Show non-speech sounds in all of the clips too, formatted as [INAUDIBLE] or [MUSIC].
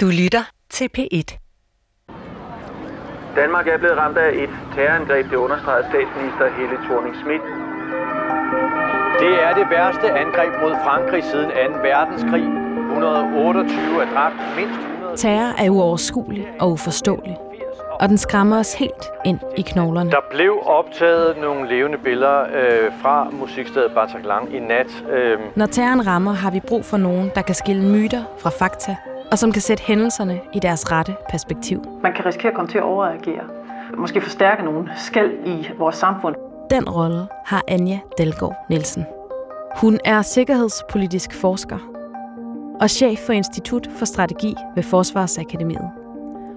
Du lytter til P1. Danmark er blevet ramt af et terrorangreb, det understreger statsminister Helle thorning Schmidt. Det er det værste angreb mod Frankrig siden 2. verdenskrig. 128 er dræbt, mindst 100... Terror er uoverskuelig og uforståelig, og den skræmmer os helt ind i knoglerne. Der blev optaget nogle levende billeder øh, fra musikstedet Bataclan i nat. Øh, Når terroren rammer, har vi brug for nogen, der kan skille myter fra fakta, og som kan sætte hændelserne i deres rette perspektiv. Man kan risikere at komme til at overreagere. Måske forstærke nogle skæld i vores samfund. Den rolle har Anja Dalgaard Nielsen. Hun er sikkerhedspolitisk forsker og chef for Institut for Strategi ved Forsvarsakademiet.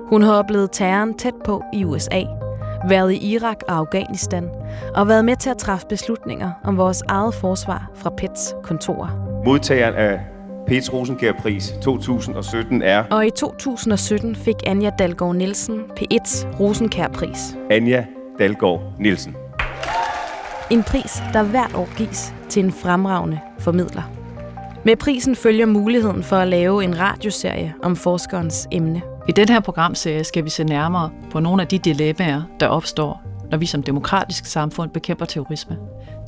Hun har oplevet terroren tæt på i USA, været i Irak og Afghanistan og været med til at træffe beslutninger om vores eget forsvar fra PETs kontorer. Modtageren af Pets Rosenkjær-pris 2017 er Og i 2017 fik Anja Dalgaard Nielsen P1's Rosenkjær-pris. Anja Dalgaard Nielsen. En pris, der hvert år gives til en fremragende formidler. Med prisen følger muligheden for at lave en radioserie om forskerens emne. I den her programserie skal vi se nærmere på nogle af de dilemmaer, der opstår, når vi som demokratisk samfund bekæmper terrorisme.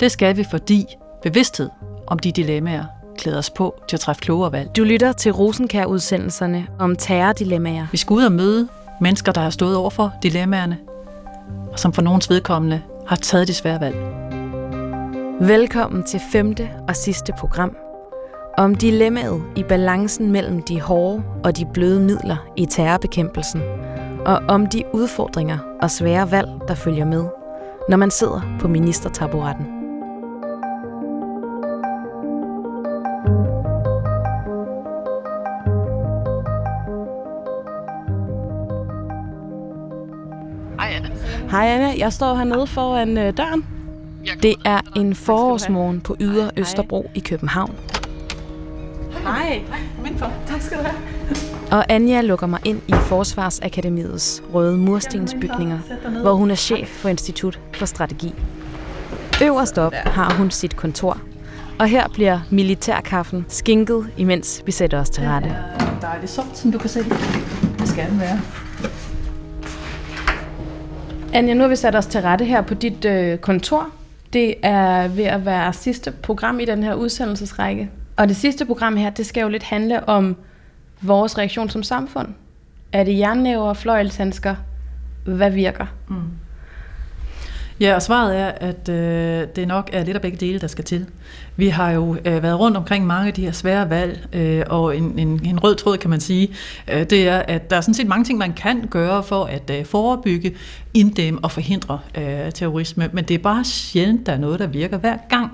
Det skal vi, fordi bevidsthed om de dilemmaer klæder os på til at træffe klogere valg. Du lytter til Rosenkær-udsendelserne om terrordilemmaer. Vi skal ud og møde mennesker, der har stået over for dilemmaerne, og som for nogens vedkommende har taget de svære valg. Velkommen til femte og sidste program om dilemmaet i balancen mellem de hårde og de bløde midler i terrorbekæmpelsen, og om de udfordringer og svære valg, der følger med, når man sidder på ministertaburetten. Hej Anna, jeg står hernede foran øh, døren. Det er en forårsmorgen på Ydre Østerbro i København. Hej. Minfor. Tak skal du have. Og Anja lukker mig ind i Forsvarsakademiets røde murstensbygninger, hvor hun er chef for Institut for Strategi. Øverst op har hun sit kontor, og her bliver militærkaffen skinket, imens vi sætter os til rette. Dejligt soft, som du kan se. Det skal den være. Anja, nu har vi sat os til rette her på dit øh, kontor. Det er ved at være sidste program i den her udsendelsesrække. Og det sidste program her, det skal jo lidt handle om vores reaktion som samfund. Er det jernnæver og fløjelshandsker? Hvad virker? Mm. Ja, og svaret er, at øh, det nok er lidt af begge dele, der skal til. Vi har jo øh, været rundt omkring mange af de her svære valg, øh, og en, en, en rød tråd, kan man sige, øh, det er, at der er sådan set mange ting, man kan gøre for at øh, forebygge, inddæmme og forhindre øh, terrorisme, men det er bare sjældent, der er noget, der virker hver gang.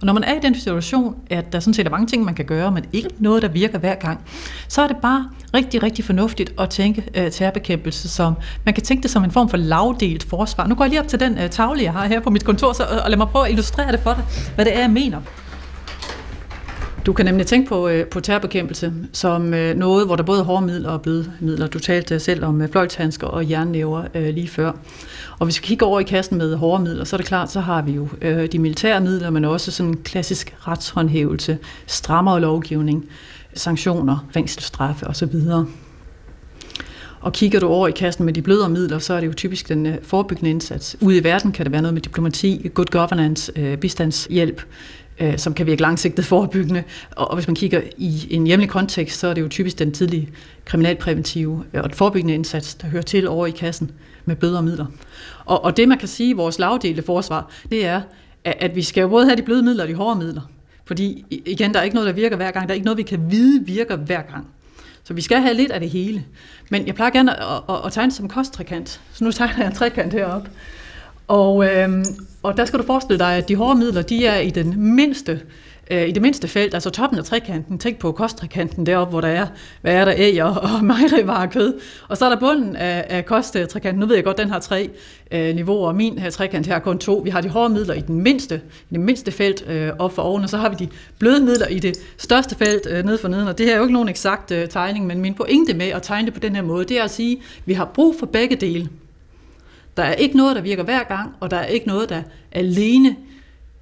Og når man er i den situation, at der sådan set er mange ting, man kan gøre, men ikke noget, der virker hver gang, så er det bare rigtig, rigtig fornuftigt at tænke øh, terrorbekæmpelse som, man kan tænke det som en form for lavdelt forsvar. Nu går jeg lige op til den øh, tavle, jeg har her på mit kontor, så, og lad mig prøve at illustrere det for dig, hvad det er, jeg mener. Du kan nemlig tænke på, øh, på terrorbekæmpelse som øh, noget, hvor der både er hårde midler og bløde midler. Du talte øh, selv om øh, fløjtshandsker og jernnæver øh, lige før. Og hvis vi kigger over i kassen med hårde midler, så er det klart, så har vi jo øh, de militære midler, men også sådan klassisk retshåndhævelse, strammere lovgivning, sanktioner, fængselsstraffe osv. Og kigger du over i kassen med de blødere midler, så er det jo typisk den øh, forebyggende indsats. Ude i verden kan det være noget med diplomati, good governance, øh, bistandshjælp, øh, som kan virke langsigtet forebyggende. Og, og hvis man kigger i en hjemlig kontekst, så er det jo typisk den tidlige kriminalpræventive øh, og den forebyggende indsats, der hører til over i kassen med bøder og midler. Og, og det, man kan sige i vores lavdelte forsvar, det er, at, at vi skal jo både have de bløde midler og de hårde midler. Fordi igen, der er ikke noget, der virker hver gang. Der er ikke noget, vi kan vide virker hver gang. Så vi skal have lidt af det hele. Men jeg plejer gerne at, at, at tegne som kosttrekant. Så nu tegner jeg en trekant heroppe. Og, øh, og der skal du forestille dig, at de hårde midler, de er i den mindste øh, i det mindste felt, altså toppen af trekanten, tænk på kosttrekanten deroppe, hvor der er, hvad er der, æg og, og [LAUGHS] mejerivarer kød. Og så er der bunden af, af kosttrekanten. Nu ved jeg godt, den har tre øh, niveauer, og min her trekant her har kun to. Vi har de hårde midler i den mindste, i det mindste felt øh, op for oven, og så har vi de bløde midler i det største felt øh, ned for neden. Og det her er jo ikke nogen eksakt øh, tegning, men min pointe med at tegne det på den her måde, det er at sige, at vi har brug for begge dele. Der er ikke noget, der virker hver gang, og der er ikke noget, der alene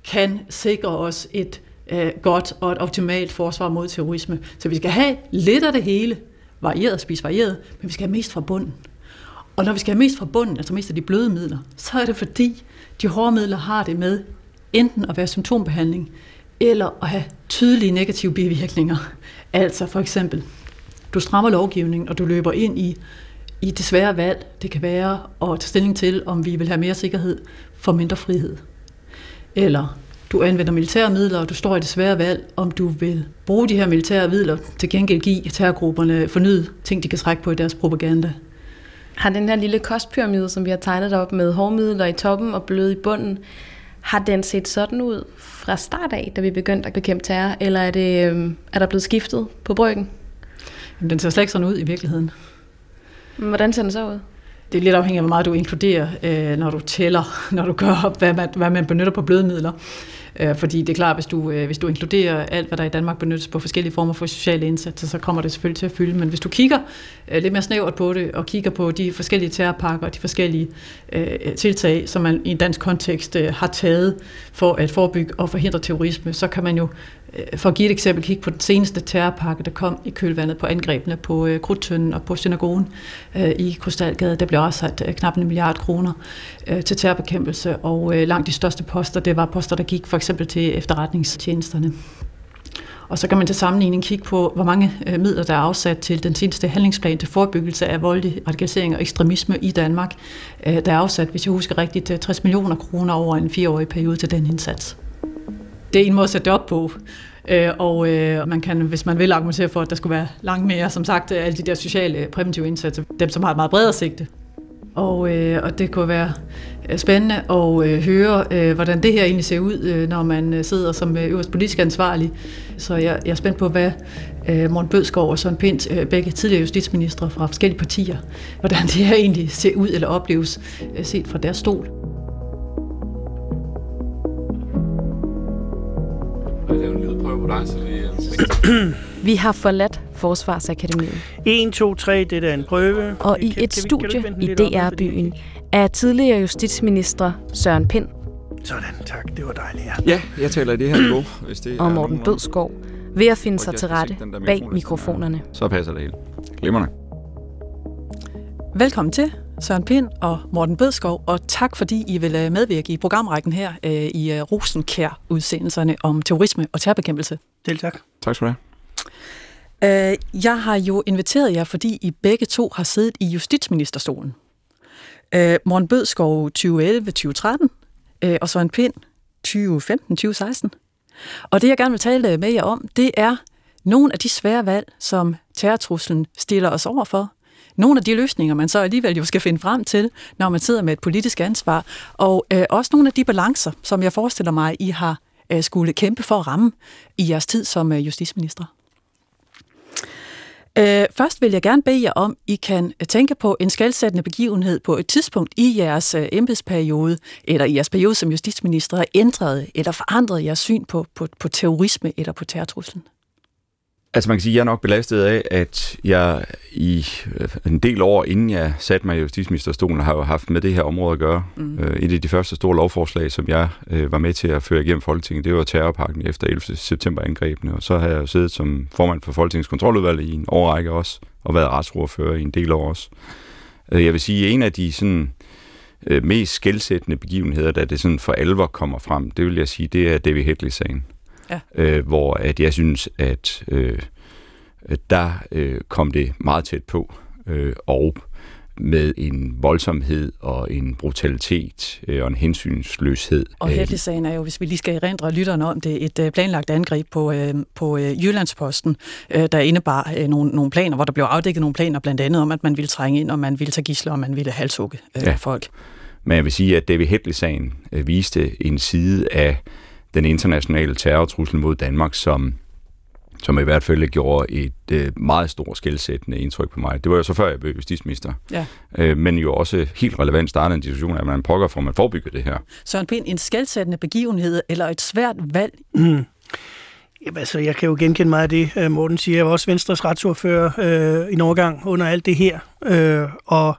kan sikre os et øh, godt og et optimalt forsvar mod terrorisme. Så vi skal have lidt af det hele, varieret, spise varieret, men vi skal have mest fra bunden. Og når vi skal have mest fra bunden, altså mest af de bløde midler, så er det fordi, de hårde midler har det med enten at være symptombehandling, eller at have tydelige negative bivirkninger. Altså for eksempel, du strammer lovgivningen, og du løber ind i, i det svære valg. Det kan være at tage stilling til, om vi vil have mere sikkerhed for mindre frihed. Eller du anvender militære midler, og du står i det svære valg, om du vil bruge de her militære midler til gengæld give terrorgrupperne fornyet ting, de kan trække på i deres propaganda. Har den her lille kostpyramide, som vi har tegnet op med hårdmidler i toppen og bløde i bunden, har den set sådan ud fra start af, da vi begyndte at bekæmpe terror, eller er, det, øhm, er der blevet skiftet på bryggen? Jamen, den ser slet ikke sådan ud i virkeligheden. Hvordan ser den så ud? Det er lidt afhængigt af, hvor meget du inkluderer, øh, når du tæller, [LAUGHS] når du gør op, hvad man, hvad man benytter på blødemidler. Øh, fordi det er klart, hvis du, øh, hvis du inkluderer alt, hvad der i Danmark benyttes på forskellige former for sociale indsatser, så kommer det selvfølgelig til at fylde. Men hvis du kigger øh, lidt mere snævert på det, og kigger på de forskellige terrorpakker og de forskellige øh, tiltag, som man i en dansk kontekst øh, har taget for at forebygge og forhindre terrorisme, så kan man jo Øh, for at give et eksempel, kig på den seneste terrorpakke, der kom i kølvandet på angrebene på øh, Krudtønden og på synagogen øh, i Krystalgade. Der blev også sat øh, knap en milliard kroner øh, til terrorbekæmpelse, og øh, langt de største poster, det var poster, der gik for eksempel til efterretningstjenesterne. Og så kan man til sammenligning kigge på, hvor mange øh, midler, der er afsat til den seneste handlingsplan til forebyggelse af voldelig radikalisering og ekstremisme i Danmark. Øh, der er afsat, hvis jeg husker rigtigt, 60 millioner kroner over en fireårig periode til den indsats det er en måde at sætte det op på. Øh, og øh, man kan, hvis man vil argumentere for, at der skulle være langt mere, som sagt, øh, alle de der sociale øh, præventive indsatser, dem som har et meget bredere sigte. Og, øh, og det kunne være øh, spændende at øh, høre, øh, hvordan det her egentlig ser ud, øh, når man sidder som øh, øverst politisk ansvarlig. Så jeg, jeg er spændt på, hvad øh, Morten Bødskov og Søren Pind, øh, begge tidligere justitsministre fra forskellige partier, hvordan det her egentlig ser ud eller opleves øh, set fra deres stol. Dig, så vi... [CLEARS THROAT] vi har forladt Forsvarsakademiet. 1, 2, 3, det er en prøve. Og i et studie i DR-byen er tidligere justitsminister Søren Pind. Sådan, tak. Det var dejligt, ja. Ja, jeg taler i det her niveau, [CLEARS THROAT] hvis det Og Morten Bødskov ved at finde sig til rette bag mikrofonerne. Så passer det hele. Glimrende. Velkommen til. Søren Pind og Morten Bødskov, og tak fordi I vil øh, medvirke i programrækken her øh, i øh, Rosenkær-udsendelserne om terrorisme og terrorbekæmpelse. Selv tak. Tak skal du have. Jeg har jo inviteret jer, fordi I begge to har siddet i justitsministerstolen. Morten Bødskov 2011-2013, og Søren Pind 2015-2016. Og det, jeg gerne vil tale med jer om, det er nogle af de svære valg, som terrortruslen stiller os over for – nogle af de løsninger, man så alligevel jo skal finde frem til, når man sidder med et politisk ansvar, og øh, også nogle af de balancer, som jeg forestiller mig, I har øh, skulle kæmpe for at ramme i jeres tid som øh, justitsminister. Øh, først vil jeg gerne bede jer om, I kan øh, tænke på en skældsættende begivenhed på et tidspunkt i jeres øh, embedsperiode, eller i jeres periode som justitsminister, har ændret eller forandret jeres syn på, på, på terrorisme eller på terrortruslen. Altså man kan sige, at jeg er nok belastet af, at jeg i øh, en del år, inden jeg satte mig i justitsministerstolen, har jo haft med det her område at gøre. Mm. Et af de første store lovforslag, som jeg var med til at føre igennem Folketinget, det var terrorpakken efter 11. september angrebene. Og så har jeg jo siddet som formand for Folketingets kontroludvalg i en årrække også, og været retsordfører i en del år også. Jeg vil sige, at en af de sådan, mest skældsættende begivenheder, da det sådan for alvor kommer frem, det vil jeg sige, det er David Hedley-sagen ja. øh, hvor at jeg synes, at øh, der øh, kom det meget tæt på, øh, og med en voldsomhed og en brutalitet øh, og en hensynsløshed. Og Hedley-sagen er jo, hvis vi lige skal erindre lytterne om det, et øh, planlagt angreb på, øh, på øh, Jyllandsposten, øh, der indebar øh, nogle, nogle planer, hvor der blev afdækket nogle planer, blandt andet om, at man ville trænge ind, og man ville tage gisler, og man ville halshugge øh, ja. folk. Men jeg vil sige, at David Hedley-sagen øh, viste en side af den internationale terrortrussel mod Danmark, som, som i hvert fald gjorde et øh, meget stort skældsættende indtryk på mig. Det var jo så før jeg blev justitsminister. Ja. Øh, men jo også helt relevant startede en diskussion af, at man pokker for, at man forebygger det her. Søren Pind, en skældsættende begivenhed eller et svært valg? Mm. Jamen, altså, jeg kan jo genkende meget af det, øh, Morten siger. Jeg var også Venstres retsordfører øh, i en overgang under alt det her. Øh, og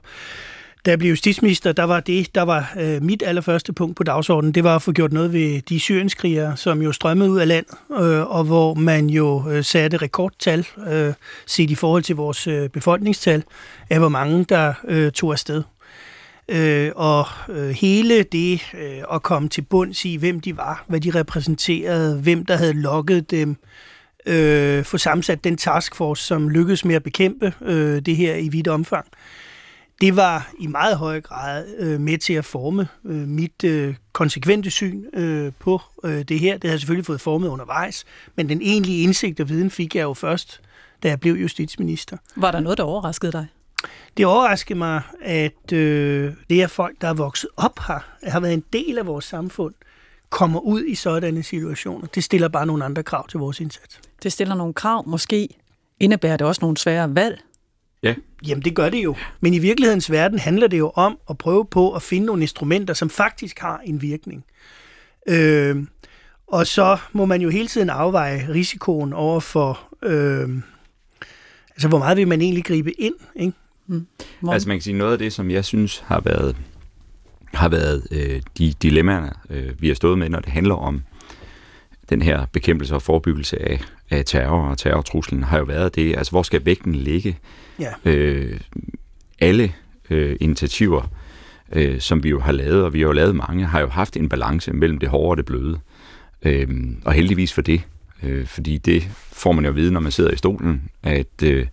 da jeg blev justitsminister, der var det, der var øh, mit allerførste punkt på dagsordenen, det var at få gjort noget ved de syrienskrigere, som jo strømmede ud af land, øh, og hvor man jo øh, satte rekordtal, øh, set i forhold til vores øh, befolkningstal, af hvor mange, der øh, tog afsted. Øh, og øh, hele det øh, at komme til bunds i, hvem de var, hvad de repræsenterede, hvem der havde lokket dem, øh, få sammensat den taskforce, som lykkedes med at bekæmpe øh, det her i vidt omfang. Det var i meget høj grad øh, med til at forme øh, mit øh, konsekvente syn øh, på øh, det her. Det har jeg selvfølgelig fået formet undervejs, men den egentlige indsigt og viden fik jeg jo først, da jeg blev justitsminister. Var der noget, der overraskede dig? Det overraskede mig, at øh, det er folk, der er vokset op her, har været en del af vores samfund, kommer ud i sådanne situationer. Det stiller bare nogle andre krav til vores indsats. Det stiller nogle krav. Måske indebærer det også nogle svære valg. Ja. Jamen, det gør det jo. Men i virkelighedens verden handler det jo om at prøve på at finde nogle instrumenter, som faktisk har en virkning. Øh, og så må man jo hele tiden afveje risikoen over for, øh, altså hvor meget vil man egentlig gribe ind, ikke? Mm. Altså man kan sige, noget af det, som jeg synes har været, har været øh, de dilemmaer, øh, vi har stået med, når det handler om den her bekæmpelse og forebyggelse af, af terror og terrortruslen, har jo været det, altså hvor skal vægten ligge? Ja. Øh, alle øh, initiativer, øh, som vi jo har lavet, og vi har jo lavet mange, har jo haft en balance mellem det hårde og det bløde. Øh, og heldigvis for det, øh, fordi det får man jo at vide, når man sidder i stolen, at øh,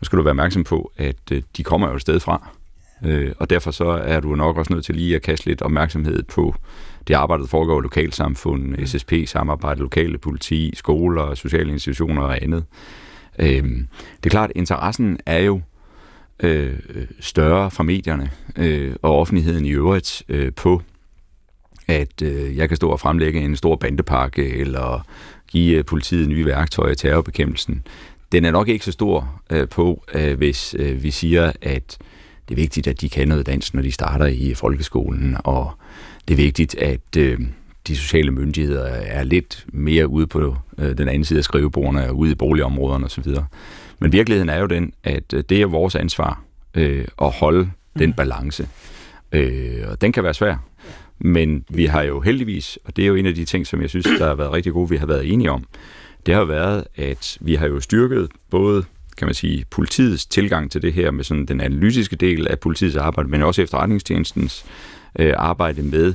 nu skal du være opmærksom på, at øh, de kommer jo et sted fra. Øh, og derfor så er du nok også nødt til lige at kaste lidt opmærksomhed på det arbejde, der foregår i lokalsamfund, mm. SSP-samarbejde, lokale politi, skoler, sociale institutioner og andet. Øh, det er klart, at interessen er jo øh, større fra medierne øh, og offentligheden i øvrigt øh, på, at øh, jeg kan stå og fremlægge en stor bandepakke eller give øh, politiet nye værktøjer i terrorbekæmpelsen den er nok ikke så stor øh, på, øh, hvis øh, vi siger, at det er vigtigt, at de kan noget dansk, når de starter i folkeskolen, og det er vigtigt, at øh, de sociale myndigheder er lidt mere ude på øh, den anden side af skrivebordene og ude i boligområderne osv. Men virkeligheden er jo den, at øh, det er vores ansvar øh, at holde den mm. balance. Øh, og den kan være svær. Men vi har jo heldigvis, og det er jo en af de ting, som jeg synes, der har været rigtig gode, vi har været enige om, det har været, at vi har jo styrket både kan man sige, politiets tilgang til det her med sådan den analytiske del af politiets arbejde, men også efterretningstjenestens øh, arbejde med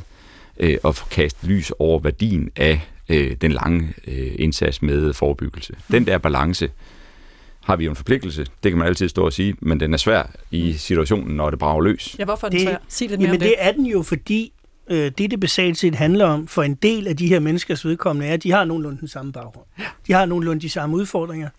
øh, at få kastet lys over værdien af øh, den lange øh, indsats med forebyggelse. Den der balance har vi jo en forpligtelse, det kan man altid stå og sige, men den er svær i situationen, når det brager løs. Ja, hvorfor er den det, svær? Sig lidt mere jamen om det. det er den jo, fordi øh, det, det basalt set handler om for en del af de her menneskers vedkommende, er, at de har nogenlunde den samme baggrund. De har nogenlunde de samme udfordringer.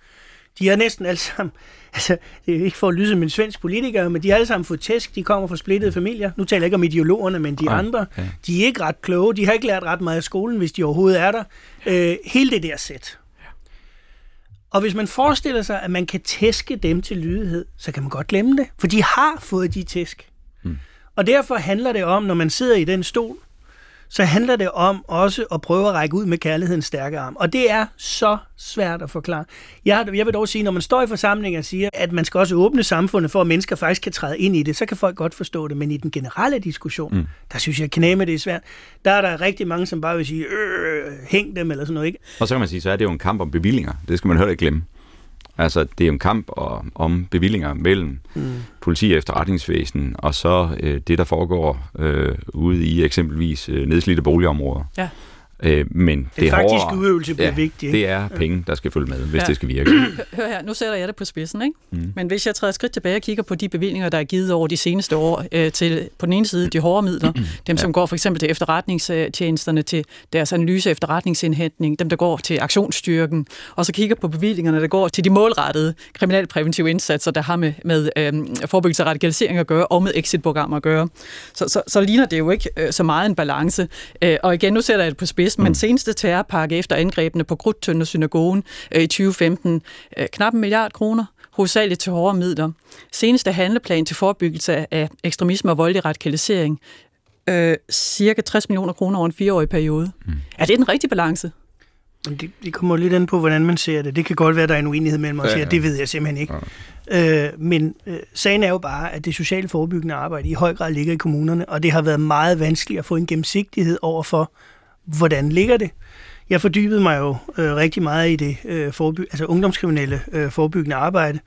De er næsten alle sammen, [LAUGHS] altså det er ikke for at lyse som en svensk politiker, men de har alle sammen fået tæsk, de kommer fra splittede familier. Nu taler jeg ikke om ideologerne, men de Ej, andre, de er ikke ret kloge, de har ikke lært ret meget af skolen, hvis de overhovedet er der. Øh, hele det der sæt. Og hvis man forestiller sig, at man kan tæske dem til lydighed, så kan man godt glemme det, for de har fået de tæsk. Hmm. Og derfor handler det om, når man sidder i den stol, så handler det om også at prøve at række ud med kærlighedens stærke arm. Og det er så svært at forklare. Jeg, jeg vil dog sige, når man står i forsamlinger og siger, at man skal også åbne samfundet for, at mennesker faktisk kan træde ind i det, så kan folk godt forstå det. Men i den generelle diskussion, mm. der synes jeg, med det er svært. Der er der rigtig mange, som bare vil sige, øh, hæng dem eller sådan noget. Ikke? Og så kan man sige, så er det jo en kamp om bevillinger. Det skal man heller ikke glemme. Altså, det er en kamp om, om bevillinger mellem mm. politi og efterretningsvæsen, og så øh, det, der foregår øh, ude i eksempelvis øh, nedslidte boligområder. Ja. Øh, men det, det faktiske hårdere, udøvelse bliver ja, vigtigt. Det er penge, der skal følge med, hvis ja. det skal virke. [CLEARS THROAT] Hør her, nu sætter jeg det på spidsen, ikke? Mm. Men hvis jeg træder skridt tilbage og kigger på de bevillinger, der er givet over de seneste år øh, til på den ene side de hårde midler, [CLEARS THROAT] dem ja. som går for eksempel til efterretningstjenesterne, til deres analyse efterretningsindhentning, dem der går til aktionsstyrken, og så kigger på bevillingerne, der går til de målrettede kriminalpræventive indsatser, der har med, med øh, forebyggelse og radikalisering at gøre, og med exitprogrammer at gøre. Så, så, så ligner det jo ikke øh, så meget en balance. Øh, og igen, nu sætter jeg det på spidsen bevidst, men mm. seneste terrorpakke efter angrebene på Krudtønder synagogen øh, i 2015, øh, knap en milliard kroner, hovedsageligt til hårde midler. Seneste handleplan til forebyggelse af ekstremisme og voldelig radikalisering, øh, cirka 60 millioner kroner over en fireårig periode. Mm. Er det den rigtige balance? Men det, det kommer lidt an på, hvordan man ser det. Det kan godt være, at der er en uenighed mellem os ja, ja. det ved jeg simpelthen ikke. Ja. Øh, men øh, sagen er jo bare, at det sociale forebyggende arbejde i høj grad ligger i kommunerne, og det har været meget vanskeligt at få en gennemsigtighed over for, hvordan ligger det. Jeg fordybede mig jo øh, rigtig meget i det øh, forby- altså ungdomskriminelle øh, forebyggende arbejde.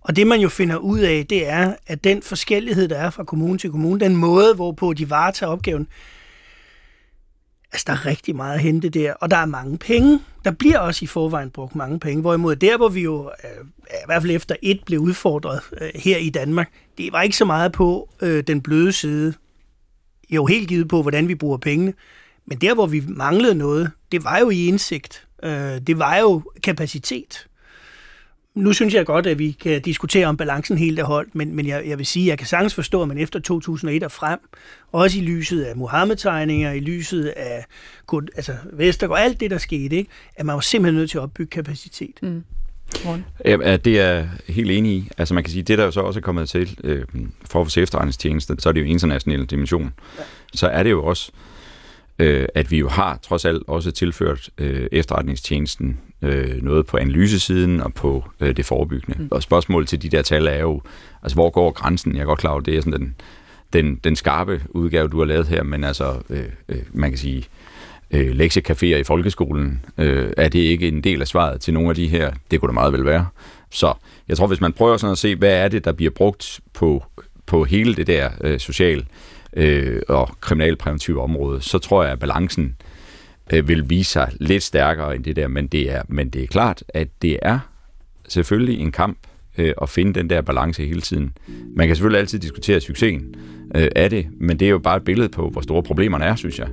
Og det man jo finder ud af, det er, at den forskellighed, der er fra kommune til kommune, den måde, hvorpå de varetager opgaven, altså der er rigtig meget at hente der, og der er mange penge. Der bliver også i forvejen brugt mange penge, hvorimod der, hvor vi jo øh, i hvert fald efter et blev udfordret øh, her i Danmark, det var ikke så meget på øh, den bløde side, jo helt givet på, hvordan vi bruger pengene, men der, hvor vi manglede noget, det var jo i indsigt. Øh, det var jo kapacitet. Nu synes jeg godt, at vi kan diskutere om balancen helt er holdt, men, men jeg, jeg vil sige, at jeg kan sagtens forstå, at man efter 2001 og frem, også i lyset af Mohammed-tegninger, i lyset af altså Vestergaard, alt det, der skete, ikke, at man var simpelthen nødt til at opbygge kapacitet. Mm. Ja, det er jeg helt enig i. Altså man kan sige, det der jo så også er kommet til øh, for vores efterretningstjeneste, så er det jo international dimension. Ja. Så er det jo også øh, at vi jo har trods alt også tilført øh, efterretningstjenesten øh, noget på analysesiden og på øh, det forebyggende. Mm. Og spørgsmålet til de der tal er jo, altså hvor går grænsen? Jeg er godt klar over, det er sådan den, den, den skarpe udgave, du har lavet her, men altså, øh, øh, man kan sige, øh, lektiecaféer i folkeskolen, øh, er det ikke en del af svaret til nogle af de her? Det kunne det meget vel være. Så jeg tror, hvis man prøver sådan at se, hvad er det, der bliver brugt på, på hele det der øh, social øh, Øh, og kriminalpræventive område, så tror jeg, at balancen øh, vil vise sig lidt stærkere end det der, men det er, men det er klart, at det er selvfølgelig en kamp øh, at finde den der balance hele tiden. Man kan selvfølgelig altid diskutere succesen øh, af det, men det er jo bare et billede på, hvor store problemerne er, synes jeg.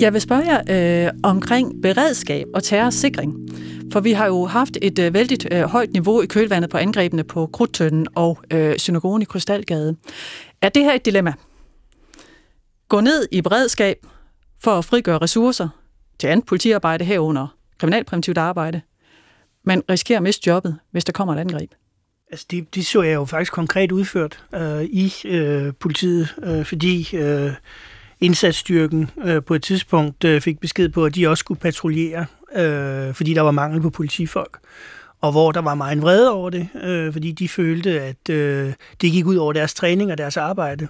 Jeg vil spørge jer øh, omkring beredskab og terrorsikring. For vi har jo haft et øh, vældig øh, højt niveau i kølvandet på angrebene på Krudtønden og øh, synagogen i Krystalgade. Er det her et dilemma? Gå ned i beredskab for at frigøre ressourcer til andet politiarbejde herunder kriminalpræventivt arbejde, men risikerer at miste jobbet, hvis der kommer et angreb? Altså, det, det så jeg jo faktisk konkret udført øh, i øh, politiet, øh, fordi øh, indsatsstyrken øh, på et tidspunkt øh, fik besked på, at de også skulle patruljere, øh, fordi der var mangel på politifolk. Og hvor der var meget vrede over det, øh, fordi de følte, at øh, det gik ud over deres træning og deres arbejde.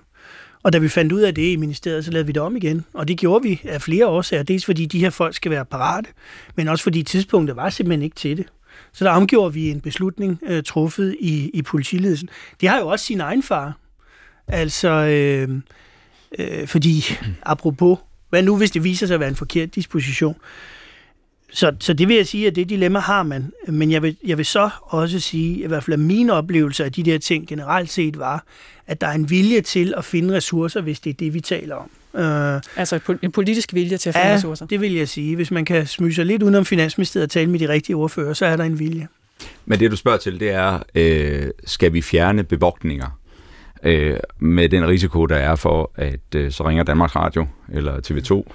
Og da vi fandt ud af det i ministeriet, så lavede vi det om igen. Og det gjorde vi af flere årsager. Dels fordi de her folk skal være parate, men også fordi tidspunktet var simpelthen ikke til det. Så der omgjorde vi en beslutning øh, truffet i, i politiledelsen. Det har jo også sin egen far. Altså, øh, Øh, fordi, apropos, hvad nu hvis det viser sig at være en forkert disposition? Så, så det vil jeg sige, at det dilemma har man. Men jeg vil, jeg vil så også sige, i hvert fald at mine oplevelser af de der ting generelt set var, at der er en vilje til at finde ressourcer, hvis det er det, vi taler om. Uh, altså en politisk vilje til at finde ja, ressourcer? det vil jeg sige. Hvis man kan smyge sig lidt udenom Finansministeriet og tale med de rigtige ordfører, så er der en vilje. Men det, du spørger til, det er, øh, skal vi fjerne bevogtninger? Øh, med den risiko, der er for, at øh, så ringer Danmarks Radio eller TV2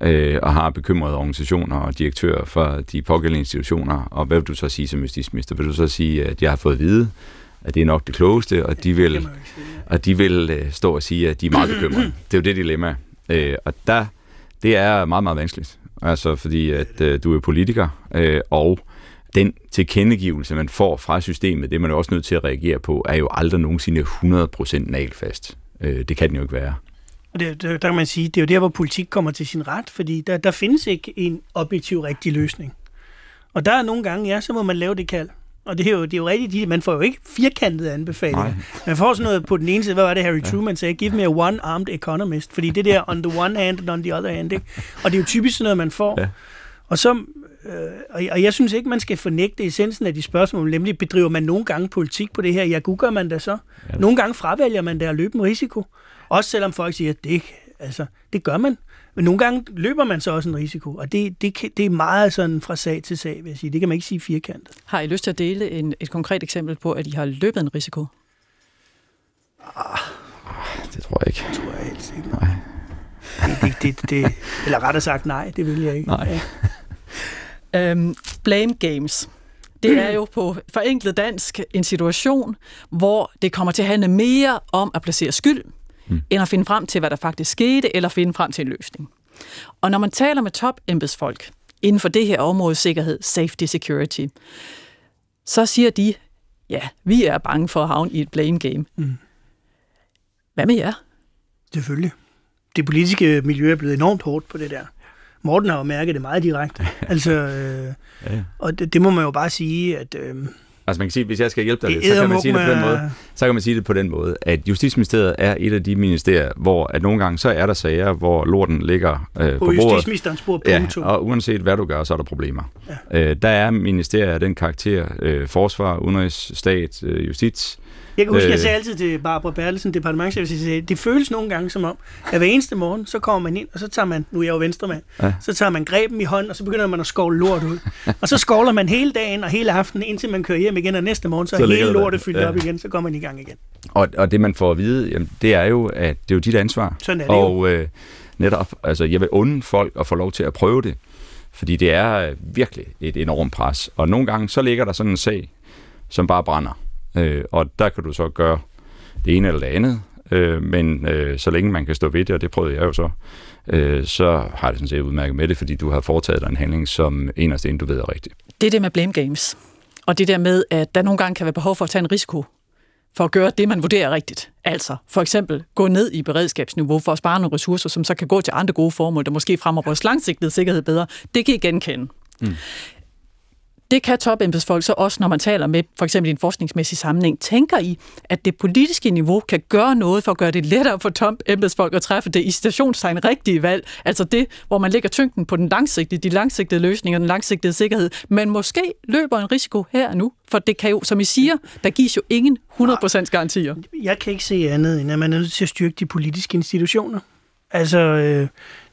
øh, og har bekymrede organisationer og direktører for de pågældende institutioner. Og hvad vil du så sige som justitsminister? Vil du så sige, at jeg har fået at vide, at det er nok det klogeste, og de vil, og de vil øh, stå og sige, at de er meget [CLEARS THROAT] bekymrede. Det er jo det dilemma. Øh, og der, det er meget, meget vanskeligt. Altså, fordi at øh, du er politiker, øh, og den tilkendegivelse, man får fra systemet, det man er også nødt til at reagere på, er jo aldrig nogensinde 100% nalfast. Øh, det kan den jo ikke være. Og det, der, der kan man sige, det er jo der, hvor politik kommer til sin ret, fordi der, der findes ikke en objektiv rigtig løsning. Og der er nogle gange, ja, så må man lave det kald. Og det er jo, det er jo rigtigt, man får jo ikke firkantede anbefalinger. Nej. Man får sådan noget på den ene side, hvad var det Harry. Truman sagde, give me a one-armed economist, fordi det der on the one hand and on the other hand, ikke? og det er jo typisk sådan noget, man får. Ja. Og så Øh, og jeg synes ikke, man skal fornægte essensen af de spørgsmål, nemlig bedriver man nogle gange politik på det her? Ja, gør man da så. Ja. Nogle gange fravælger man det at løbe en risiko. Også selvom folk siger, at det, altså, det gør man. Men nogle gange løber man så også en risiko, og det, det, det er meget sådan fra sag til sag, vil jeg sige. Det kan man ikke sige firkantet. Har I lyst til at dele en, et konkret eksempel på, at I har løbet en risiko? Ah, det tror jeg ikke. Det tror jeg helt sikkert. Nej. Det, det, det, det, eller rettere sagt nej, det vil jeg ikke. Nej. Øhm, blame games. det er jo på forenklet dansk en situation, hvor det kommer til at handle mere om at placere skyld, mm. end at finde frem til, hvad der faktisk skete, eller finde frem til en løsning. Og når man taler med top embedsfolk inden for det her område, sikkerhed, safety, security, så siger de, ja, vi er bange for at havne i et blame game. Mm. Hvad med jer? Selvfølgelig. Det politiske miljø er blevet enormt hårdt på det der. Morten har jo mærket det meget direkte. [LAUGHS] altså, øh, ja. Og det, det må man jo bare sige, at... Øh, Altså man kan sige, hvis jeg skal hjælpe dig lidt, så kan man sige det på den måde. Så kan man sige det på den måde, at Justitsministeriet er et af de ministerier, hvor at nogle gange så er der sager, hvor lorten ligger øh, på, på bordet. Justitsministerens bord, ja, og uanset hvad du gør, så er der problemer. Ja. Øh, der er ministerier af den karakter, øh, forsvar, udenrigs, stat, øh, justits, jeg kan huske, øh, jeg sagde altid til Barbara Bertelsen, departementchef, at det føles nogle gange som om, at hver eneste morgen, så kommer man ind, og så tager man, nu er jeg jo venstremand, ja. så tager man greben i hånden, og så begynder man at skovle lort ud. og så skovler man hele dagen og hele aftenen, indtil man kører hjem igen, og næste morgen, så, så er hele lortet fyldt ja. op igen, så kommer man i gang igen. Og, og det man får at vide, jamen, det er jo, at det er jo dit ansvar. Sådan er det og, jo. Øh, netop, altså jeg vil unde folk at få lov til at prøve det, fordi det er øh, virkelig et enormt pres. Og nogle gange, så ligger der sådan en sag, som bare brænder. Øh, og der kan du så gøre det ene eller det andet, øh, men øh, så længe man kan stå ved det, og det prøvede jeg jo så, øh, så har det sådan set udmærket med det, fordi du har foretaget dig en handling, som eneste en, du ved er rigtigt. Det er det med blame games. Og det der med, at der nogle gange kan være behov for at tage en risiko for at gøre det, man vurderer rigtigt. Altså for eksempel gå ned i beredskabsniveau for at spare nogle ressourcer, som så kan gå til andre gode formål, der måske fremmer vores langsigtede sikkerhed bedre. Det kan I genkende. Mm det kan topembedsfolk så også, når man taler med for eksempel i en forskningsmæssig sammenhæng. Tænker I, at det politiske niveau kan gøre noget for at gøre det lettere for topembedsfolk at træffe det i stationstegn rigtige valg? Altså det, hvor man lægger tyngden på den langsigtede, de langsigtede løsninger, den langsigtede sikkerhed, men måske løber en risiko her og nu, for det kan jo, som I siger, der gives jo ingen 100% garantier. Jeg kan ikke se andet, end at man er nødt til at styrke de politiske institutioner. Altså, øh,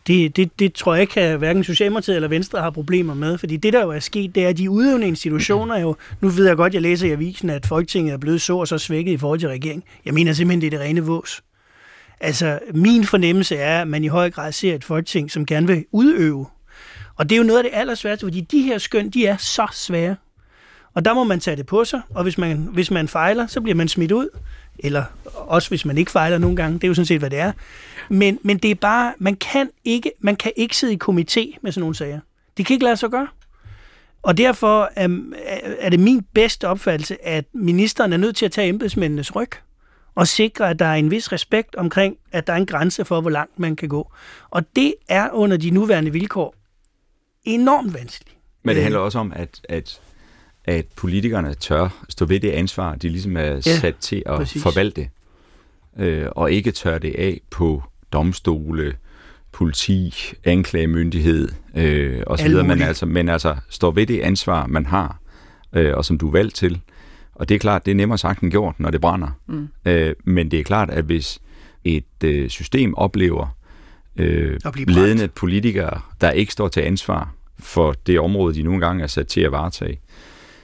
det, det, det tror jeg ikke, at hverken Socialdemokratiet eller Venstre har problemer med, fordi det, der jo er sket, det er, at de udøvende institutioner jo, nu ved jeg godt, jeg læser i avisen, at Folketinget er blevet så og så svækket i forhold til regeringen. Jeg mener simpelthen, det er det rene vås. Altså, min fornemmelse er, at man i høj grad ser et folketing, som gerne vil udøve. Og det er jo noget af det allersværeste, fordi de her skøn, de er så svære. Og der må man tage det på sig, og hvis man, hvis man fejler, så bliver man smidt ud. Eller også hvis man ikke fejler nogle gange, det er jo sådan set, hvad det er. Men, men det er bare, man kan, ikke, man kan ikke sidde i komité med sådan nogle sager. Det kan ikke lade sig gøre. Og derfor er, er det min bedste opfattelse, at ministeren er nødt til at tage embedsmændenes ryg og sikre, at der er en vis respekt omkring, at der er en grænse for, hvor langt man kan gå. Og det er under de nuværende vilkår enormt vanskeligt. Men det handler også om, at, at, at politikerne tør stå ved det ansvar, de ligesom er ja, sat til at præcis. forvalte, øh, og ikke tør det af på domstole, politi, anklagemyndighed øh, osv., men altså, men altså står ved det ansvar, man har, øh, og som du er valgt til. Og det er klart, det er nemmere sagt end gjort, når det brænder. Mm. Øh, men det er klart, at hvis et øh, system oplever øh, ledende politikere, der ikke står til ansvar for det område, de nogle gange er sat til at varetage,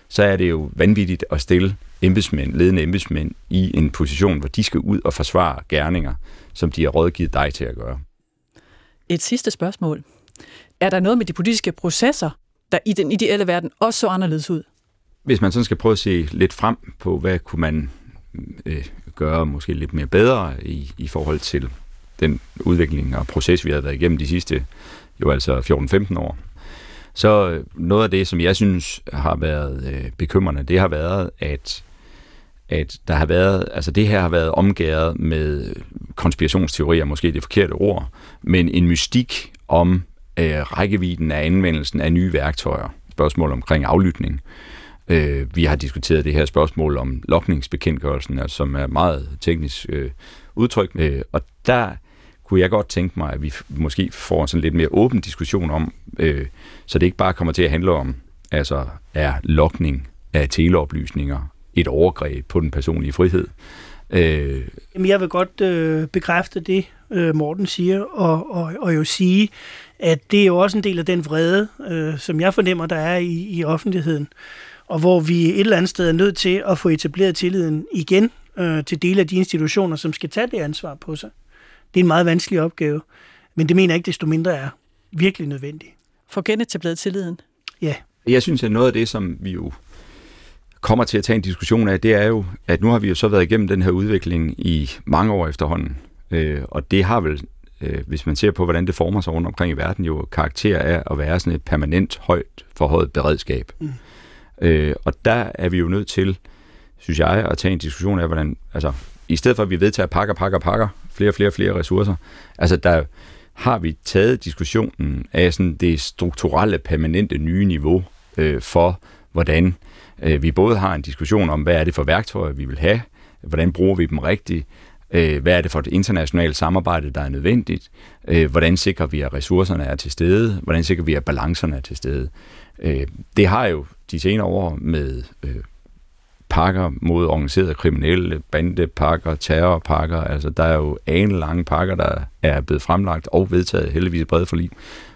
så er det jo vanvittigt at stille embedsmænd, ledende embedsmænd i en position, hvor de skal ud og forsvare gerninger, som de har rådgivet dig til at gøre. Et sidste spørgsmål. Er der noget med de politiske processer, der i den ideelle verden også så anderledes ud? Hvis man sådan skal prøve at se lidt frem på, hvad kunne man øh, gøre måske lidt mere bedre i, i forhold til den udvikling og proces, vi har været igennem de sidste jo altså 14-15 år, så øh, noget af det, som jeg synes har været øh, bekymrende, det har været, at at der har været, altså det her har været omgæret med konspirationsteorier, måske det forkerte ord, men en mystik om øh, rækkevidden af anvendelsen af nye værktøjer. Spørgsmål omkring aflytning. Øh, vi har diskuteret det her spørgsmål om lokningsbekendtgørelsen, altså, som er meget teknisk øh, udtryk. Øh, og der kunne jeg godt tænke mig, at vi måske får en sådan lidt mere åben diskussion om, øh, så det ikke bare kommer til at handle om, altså er lokning af teleoplysninger et overgreb på den personlige frihed. Øh, Jamen, jeg vil godt øh, bekræfte det, øh, Morten siger, og, og, og jo sige, at det er jo også en del af den vrede, øh, som jeg fornemmer, der er i, i offentligheden, og hvor vi et eller andet sted er nødt til at få etableret tilliden igen øh, til dele af de institutioner, som skal tage det ansvar på sig. Det er en meget vanskelig opgave, men det mener jeg ikke desto mindre er virkelig nødvendigt. For genetableret tilliden? Ja. Jeg synes, at noget af det, som vi jo kommer til at tage en diskussion af, det er jo, at nu har vi jo så været igennem den her udvikling i mange år efterhånden. Øh, og det har vel, øh, hvis man ser på, hvordan det former sig rundt omkring i verden, jo karakter af at være sådan et permanent højt forhøjet beredskab. Mm. Øh, og der er vi jo nødt til, synes jeg, at tage en diskussion af, hvordan, altså, i stedet for at vi vedtager pakker, pakker, pakker, flere, flere, flere ressourcer, altså der har vi taget diskussionen af sådan det strukturelle, permanente nye niveau øh, for, hvordan øh, vi både har en diskussion om, hvad er det for værktøjer, vi vil have, hvordan bruger vi dem rigtigt, øh, hvad er det for et internationalt samarbejde, der er nødvendigt, øh, hvordan sikrer vi, at ressourcerne er til stede, hvordan sikrer vi, at balancerne er til stede. Øh, det har jo de senere år med øh, pakker mod organiserede kriminelle, bandepakker, terrorpakker, altså der er jo lange pakker, der er blevet fremlagt og vedtaget heldigvis bredt for liv.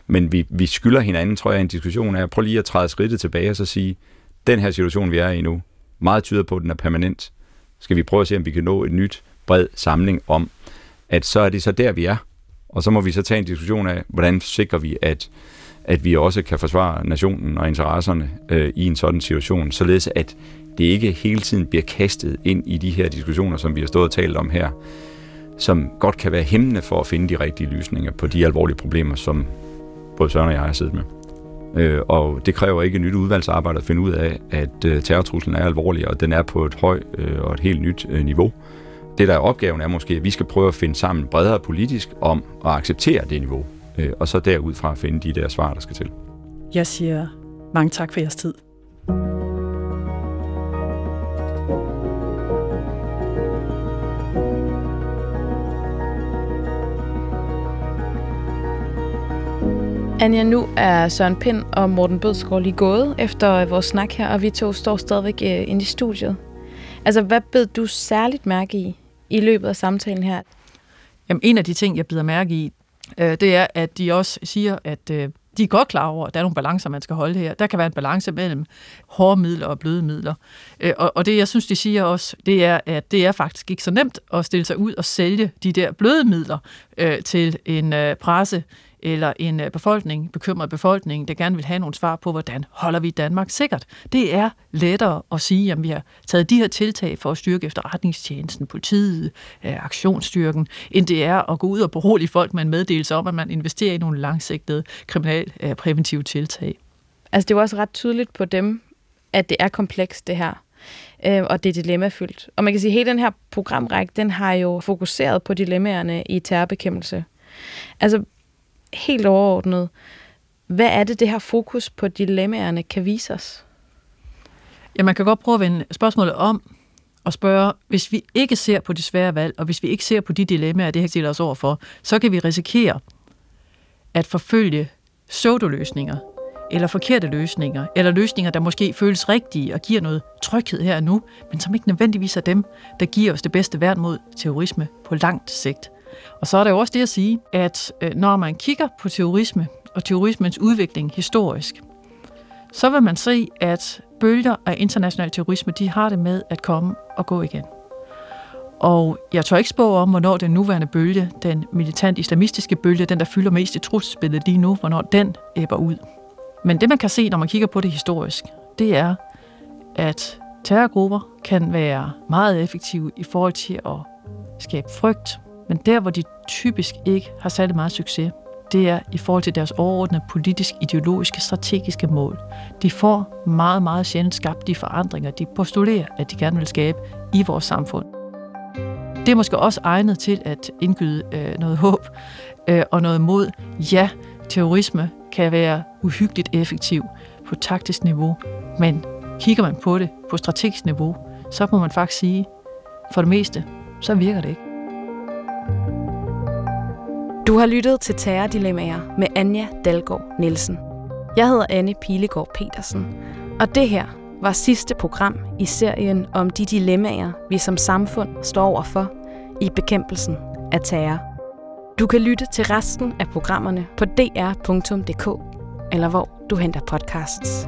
Men vi, vi skylder hinanden, tror jeg, en diskussion af, prøv lige at træde skridtet tilbage og så sige, den her situation, vi er i nu, meget tyder på, at den er permanent. Skal vi prøve at se, om vi kan nå et nyt bred samling om, at så er det så der, vi er. Og så må vi så tage en diskussion af, hvordan sikrer vi, at, at vi også kan forsvare nationen og interesserne øh, i en sådan situation, således at det ikke hele tiden bliver kastet ind i de her diskussioner, som vi har stået og talt om her, som godt kan være hæmmende for at finde de rigtige løsninger på de alvorlige problemer, som både Søren og jeg har siddet med. Øh, og det kræver ikke et nyt udvalgsarbejde at finde ud af, at øh, terrortruslen er alvorlig, og den er på et højt øh, og et helt nyt øh, niveau. Det, der er opgaven, er måske, at vi skal prøve at finde sammen bredere politisk om at acceptere det niveau, øh, og så derudfra finde de der svar, der skal til. Jeg siger mange tak for jeres tid. Anja, nu er Søren Pind og Morten Bødskov lige gået efter vores snak her, og vi to står stadigvæk øh, inde i studiet. Altså, hvad bed du særligt mærke i i løbet af samtalen her? Jamen, en af de ting, jeg bider mærke i, øh, det er, at de også siger, at øh, de er godt klar over, at der er nogle balancer, man skal holde her. Der kan være en balance mellem hårde midler og bløde midler. Øh, og, og det, jeg synes, de siger også, det er, at det er faktisk ikke så nemt at stille sig ud og sælge de der bløde midler øh, til en øh, presse, eller en øh, befolkning, bekymret befolkning, der gerne vil have nogle svar på, hvordan holder vi Danmark sikkert. Det er lettere at sige, at vi har taget de her tiltag for at styrke efterretningstjenesten, politiet, øh, aktionsstyrken, end det er at gå ud og berolige folk med en meddelelse om, at man investerer i nogle langsigtede kriminalpræventive øh, tiltag. Altså det er også ret tydeligt på dem, at det er komplekst det her øh, og det er dilemmafyldt. Og man kan sige, at hele den her programrække, den har jo fokuseret på dilemmaerne i terrorbekæmpelse. Altså, helt overordnet, hvad er det, det her fokus på dilemmaerne kan vise os? Ja, man kan godt prøve at vende spørgsmålet om og spørge, hvis vi ikke ser på de svære valg, og hvis vi ikke ser på de dilemmaer, det her stiller os over for, så kan vi risikere at forfølge pseudoløsninger, eller forkerte løsninger, eller løsninger, der måske føles rigtige og giver noget tryghed her og nu, men som ikke nødvendigvis er dem, der giver os det bedste værn mod terrorisme på langt sigt. Og så er der jo også det at sige, at øh, når man kigger på terrorisme og terrorismens udvikling historisk, så vil man se, at bølger af international terrorisme, de har det med at komme og gå igen. Og jeg tør ikke spå om, hvornår den nuværende bølge, den militant islamistiske bølge, den der fylder mest i trusselsbilledet lige nu, hvornår den æbber ud. Men det man kan se, når man kigger på det historisk, det er, at terrorgrupper kan være meget effektive i forhold til at skabe frygt, men der, hvor de typisk ikke har særlig meget succes, det er i forhold til deres overordnede politisk, ideologiske, strategiske mål. De får meget, meget sjældent skabt de forandringer, de postulerer, at de gerne vil skabe i vores samfund. Det er måske også egnet til at indgyde øh, noget håb øh, og noget mod. Ja, terrorisme kan være uhyggeligt effektiv på taktisk niveau, men kigger man på det på strategisk niveau, så må man faktisk sige, for det meste, så virker det ikke. Du har lyttet til Terrordilemmaer med Anja Dalgaard Nielsen. Jeg hedder Anne Pilegaard Petersen, og det her var sidste program i serien om de dilemmaer, vi som samfund står overfor i bekæmpelsen af terror. Du kan lytte til resten af programmerne på dr.dk, eller hvor du henter podcasts.